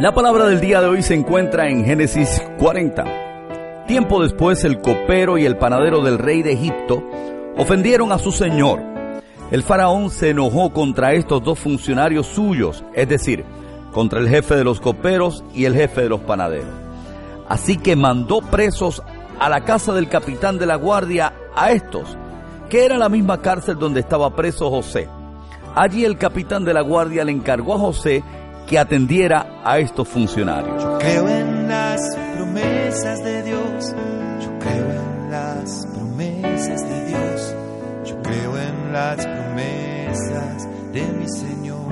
La palabra del día de hoy se encuentra en Génesis 40. Tiempo después el copero y el panadero del rey de Egipto ofendieron a su señor. El faraón se enojó contra estos dos funcionarios suyos, es decir, contra el jefe de los coperos y el jefe de los panaderos. Así que mandó presos a la casa del capitán de la guardia a estos, que era la misma cárcel donde estaba preso José. Allí el capitán de la guardia le encargó a José que atendiera a estos funcionarios. Yo creo en las promesas de Dios, yo creo en las promesas de Dios, yo creo en las promesas de mi Señor.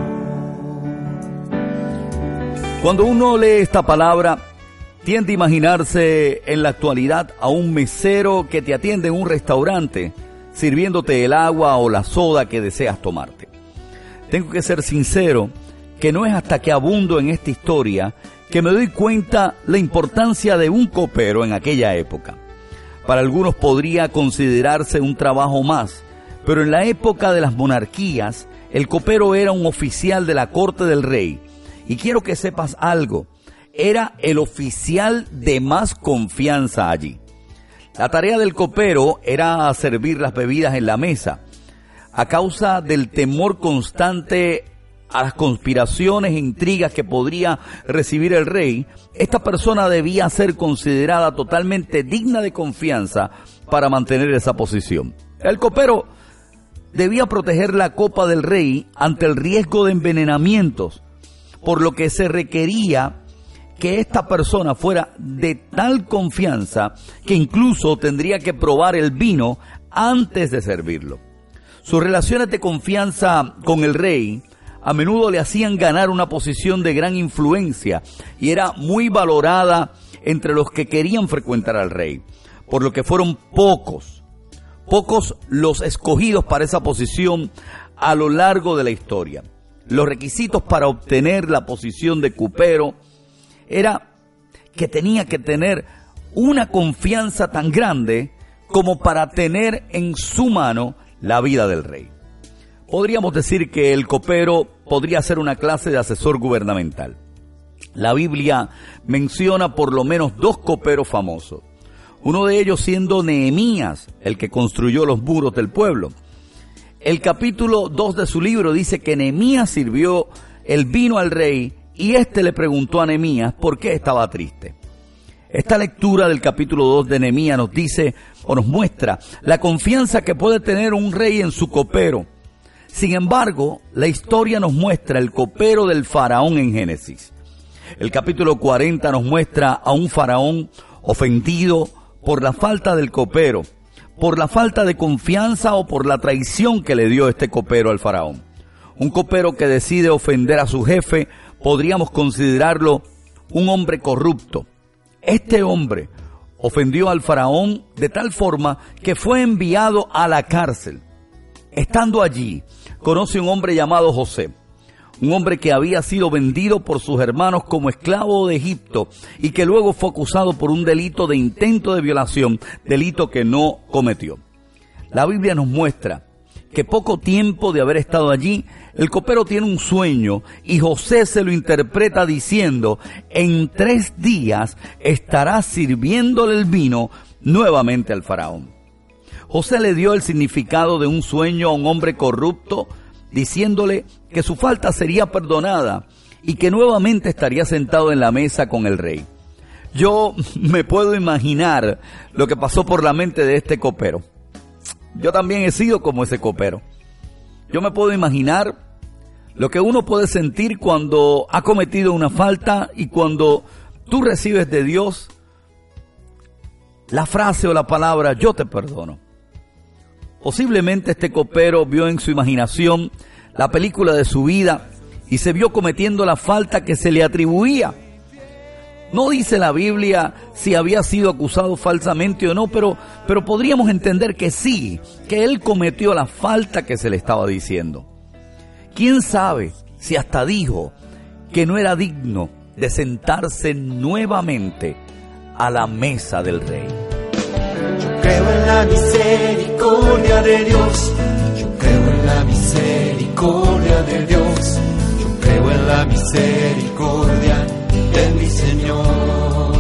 Cuando uno lee esta palabra, tiende a imaginarse en la actualidad a un mesero que te atiende en un restaurante, sirviéndote el agua o la soda que deseas tomarte. Tengo que ser sincero, que no es hasta que abundo en esta historia que me doy cuenta la importancia de un copero en aquella época. Para algunos podría considerarse un trabajo más, pero en la época de las monarquías, el copero era un oficial de la corte del rey. Y quiero que sepas algo, era el oficial de más confianza allí. La tarea del copero era servir las bebidas en la mesa. A causa del temor constante a las conspiraciones e intrigas que podría recibir el rey, esta persona debía ser considerada totalmente digna de confianza para mantener esa posición. El copero debía proteger la copa del rey ante el riesgo de envenenamientos, por lo que se requería que esta persona fuera de tal confianza que incluso tendría que probar el vino antes de servirlo. Sus relaciones de confianza con el rey a menudo le hacían ganar una posición de gran influencia y era muy valorada entre los que querían frecuentar al rey, por lo que fueron pocos, pocos los escogidos para esa posición a lo largo de la historia. Los requisitos para obtener la posición de cupero era que tenía que tener una confianza tan grande como para tener en su mano la vida del rey. Podríamos decir que el copero podría ser una clase de asesor gubernamental. La Biblia menciona por lo menos dos coperos famosos, uno de ellos siendo Nehemías, el que construyó los muros del pueblo. El capítulo 2 de su libro dice que Nehemías sirvió el vino al rey y éste le preguntó a Nehemías por qué estaba triste. Esta lectura del capítulo 2 de Nehemías nos dice o nos muestra la confianza que puede tener un rey en su copero sin embargo, la historia nos muestra el copero del faraón en Génesis. El capítulo 40 nos muestra a un faraón ofendido por la falta del copero, por la falta de confianza o por la traición que le dio este copero al faraón. Un copero que decide ofender a su jefe, podríamos considerarlo un hombre corrupto. Este hombre ofendió al faraón de tal forma que fue enviado a la cárcel. Estando allí, conoce un hombre llamado José, un hombre que había sido vendido por sus hermanos como esclavo de Egipto y que luego fue acusado por un delito de intento de violación, delito que no cometió. La Biblia nos muestra que poco tiempo de haber estado allí, el copero tiene un sueño y José se lo interpreta diciendo, en tres días estará sirviéndole el vino nuevamente al faraón. José le dio el significado de un sueño a un hombre corrupto, diciéndole que su falta sería perdonada y que nuevamente estaría sentado en la mesa con el rey. Yo me puedo imaginar lo que pasó por la mente de este copero. Yo también he sido como ese copero. Yo me puedo imaginar lo que uno puede sentir cuando ha cometido una falta y cuando tú recibes de Dios la frase o la palabra yo te perdono. Posiblemente este copero vio en su imaginación la película de su vida y se vio cometiendo la falta que se le atribuía. No dice la Biblia si había sido acusado falsamente o no, pero, pero podríamos entender que sí, que él cometió la falta que se le estaba diciendo. ¿Quién sabe si hasta dijo que no era digno de sentarse nuevamente a la mesa del rey? Yo creo en la misericordia de Dios, yo creo en la misericordia de Dios. Yo creo en la misericordia Señor.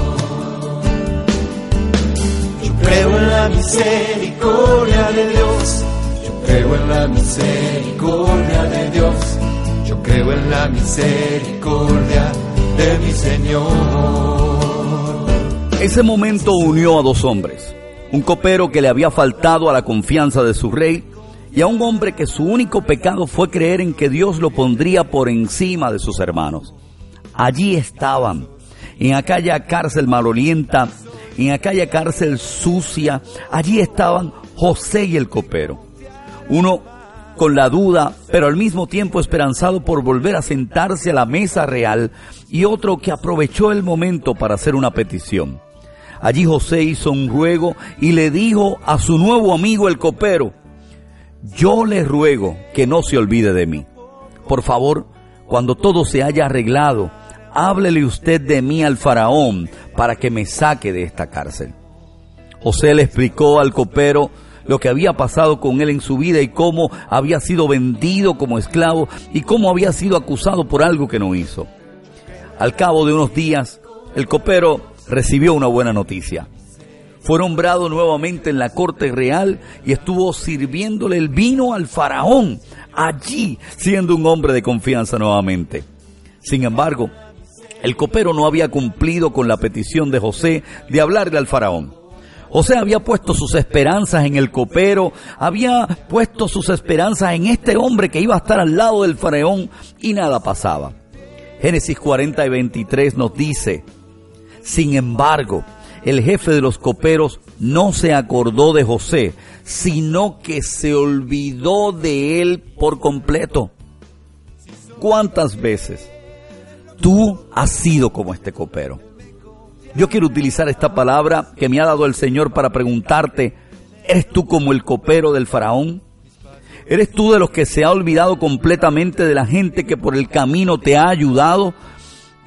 Yo creo en la misericordia de Dios. Yo creo en la misericordia de Dios. Yo creo en la misericordia de mi Señor. Ese momento unió a dos hombres, un copero que le había faltado a la confianza de su rey y a un hombre que su único pecado fue creer en que Dios lo pondría por encima de sus hermanos. Allí estaban, en aquella cárcel malolienta, en aquella cárcel sucia, allí estaban José y el copero. Uno con la duda, pero al mismo tiempo esperanzado por volver a sentarse a la mesa real, y otro que aprovechó el momento para hacer una petición. Allí José hizo un ruego y le dijo a su nuevo amigo el copero, yo le ruego que no se olvide de mí. Por favor, cuando todo se haya arreglado, háblele usted de mí al faraón para que me saque de esta cárcel. José le explicó al copero lo que había pasado con él en su vida y cómo había sido vendido como esclavo y cómo había sido acusado por algo que no hizo. Al cabo de unos días, el copero recibió una buena noticia. Fue nombrado nuevamente en la corte real y estuvo sirviéndole el vino al faraón, allí siendo un hombre de confianza nuevamente. Sin embargo, el copero no había cumplido con la petición de José de hablarle al faraón. José había puesto sus esperanzas en el copero, había puesto sus esperanzas en este hombre que iba a estar al lado del faraón y nada pasaba. Génesis 40 y 23 nos dice, sin embargo, el jefe de los coperos no se acordó de José, sino que se olvidó de él por completo. ¿Cuántas veces tú has sido como este copero? Yo quiero utilizar esta palabra que me ha dado el Señor para preguntarte, ¿eres tú como el copero del faraón? ¿Eres tú de los que se ha olvidado completamente de la gente que por el camino te ha ayudado?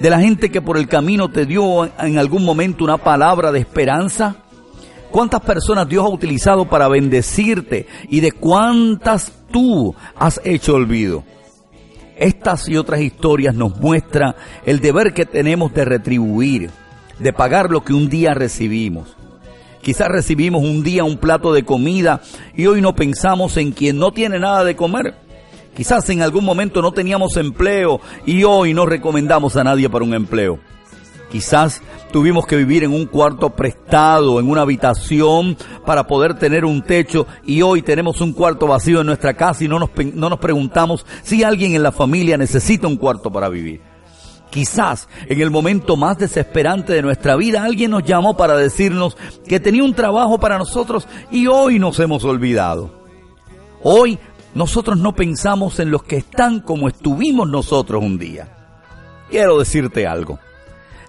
de la gente que por el camino te dio en algún momento una palabra de esperanza? ¿Cuántas personas Dios ha utilizado para bendecirte y de cuántas tú has hecho olvido? Estas y otras historias nos muestran el deber que tenemos de retribuir, de pagar lo que un día recibimos. Quizás recibimos un día un plato de comida y hoy no pensamos en quien no tiene nada de comer Quizás en algún momento no teníamos empleo y hoy no recomendamos a nadie para un empleo. Quizás tuvimos que vivir en un cuarto prestado, en una habitación para poder tener un techo y hoy tenemos un cuarto vacío en nuestra casa y no nos, no nos preguntamos si alguien en la familia necesita un cuarto para vivir. Quizás en el momento más desesperante de nuestra vida alguien nos llamó para decirnos que tenía un trabajo para nosotros y hoy nos hemos olvidado. Hoy nosotros no pensamos en los que están como estuvimos nosotros un día. Quiero decirte algo.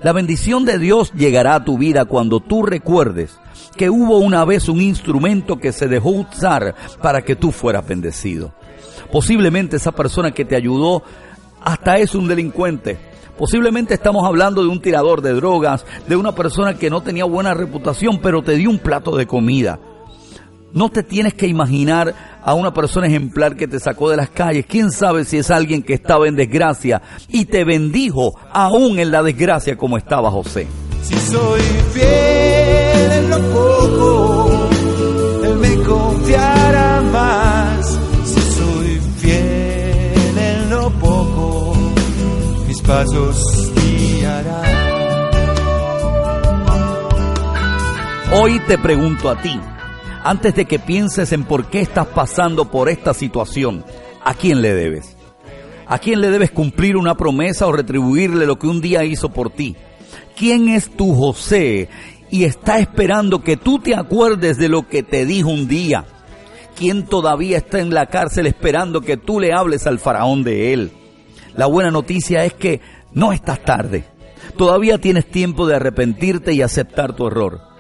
La bendición de Dios llegará a tu vida cuando tú recuerdes que hubo una vez un instrumento que se dejó usar para que tú fueras bendecido. Posiblemente esa persona que te ayudó hasta es un delincuente. Posiblemente estamos hablando de un tirador de drogas, de una persona que no tenía buena reputación, pero te dio un plato de comida. No te tienes que imaginar a una persona ejemplar que te sacó de las calles. ¿Quién sabe si es alguien que estaba en desgracia y te bendijo aún en la desgracia como estaba José? Si soy fiel en lo poco, Él me confiará más. Si soy fiel en lo poco, mis pasos guiará. Hoy te pregunto a ti antes de que pienses en por qué estás pasando por esta situación, ¿a quién le debes? ¿A quién le debes cumplir una promesa o retribuirle lo que un día hizo por ti? ¿Quién es tu José y está esperando que tú te acuerdes de lo que te dijo un día? ¿Quién todavía está en la cárcel esperando que tú le hables al faraón de él? La buena noticia es que no estás tarde. Todavía tienes tiempo de arrepentirte y aceptar tu error.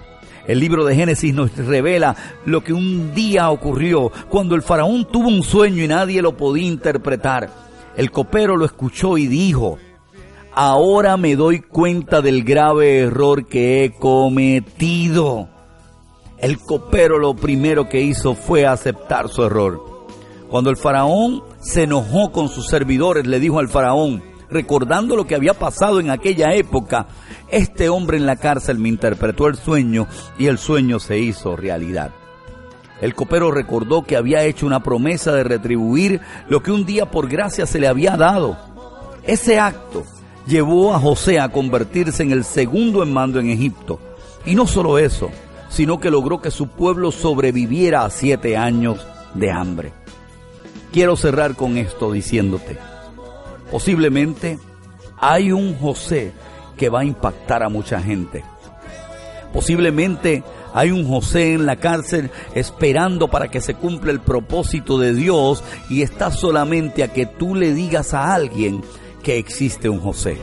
El libro de Génesis nos revela lo que un día ocurrió cuando el faraón tuvo un sueño y nadie lo podía interpretar. El copero lo escuchó y dijo, ahora me doy cuenta del grave error que he cometido. El copero lo primero que hizo fue aceptar su error. Cuando el faraón se enojó con sus servidores, le dijo al faraón, recordando lo que había pasado en aquella época, este hombre en la cárcel me interpretó el sueño y el sueño se hizo realidad. El copero recordó que había hecho una promesa de retribuir lo que un día por gracia se le había dado. Ese acto llevó a José a convertirse en el segundo en mando en Egipto. Y no solo eso, sino que logró que su pueblo sobreviviera a siete años de hambre. Quiero cerrar con esto diciéndote, posiblemente hay un José que va a impactar a mucha gente. Posiblemente hay un José en la cárcel esperando para que se cumpla el propósito de Dios y está solamente a que tú le digas a alguien que existe un José.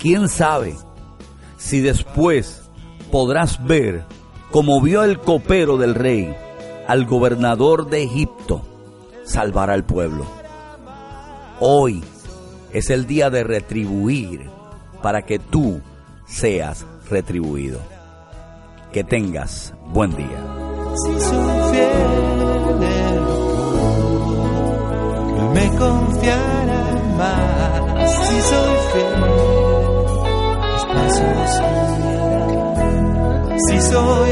¿Quién sabe si después podrás ver como vio el copero del rey al gobernador de Egipto salvar al pueblo? Hoy es el día de retribuir para que tú seas retribuido. Que tengas buen día. Si soy fiel Él me confiará más. Si soy fiel, mis pasos. Si soy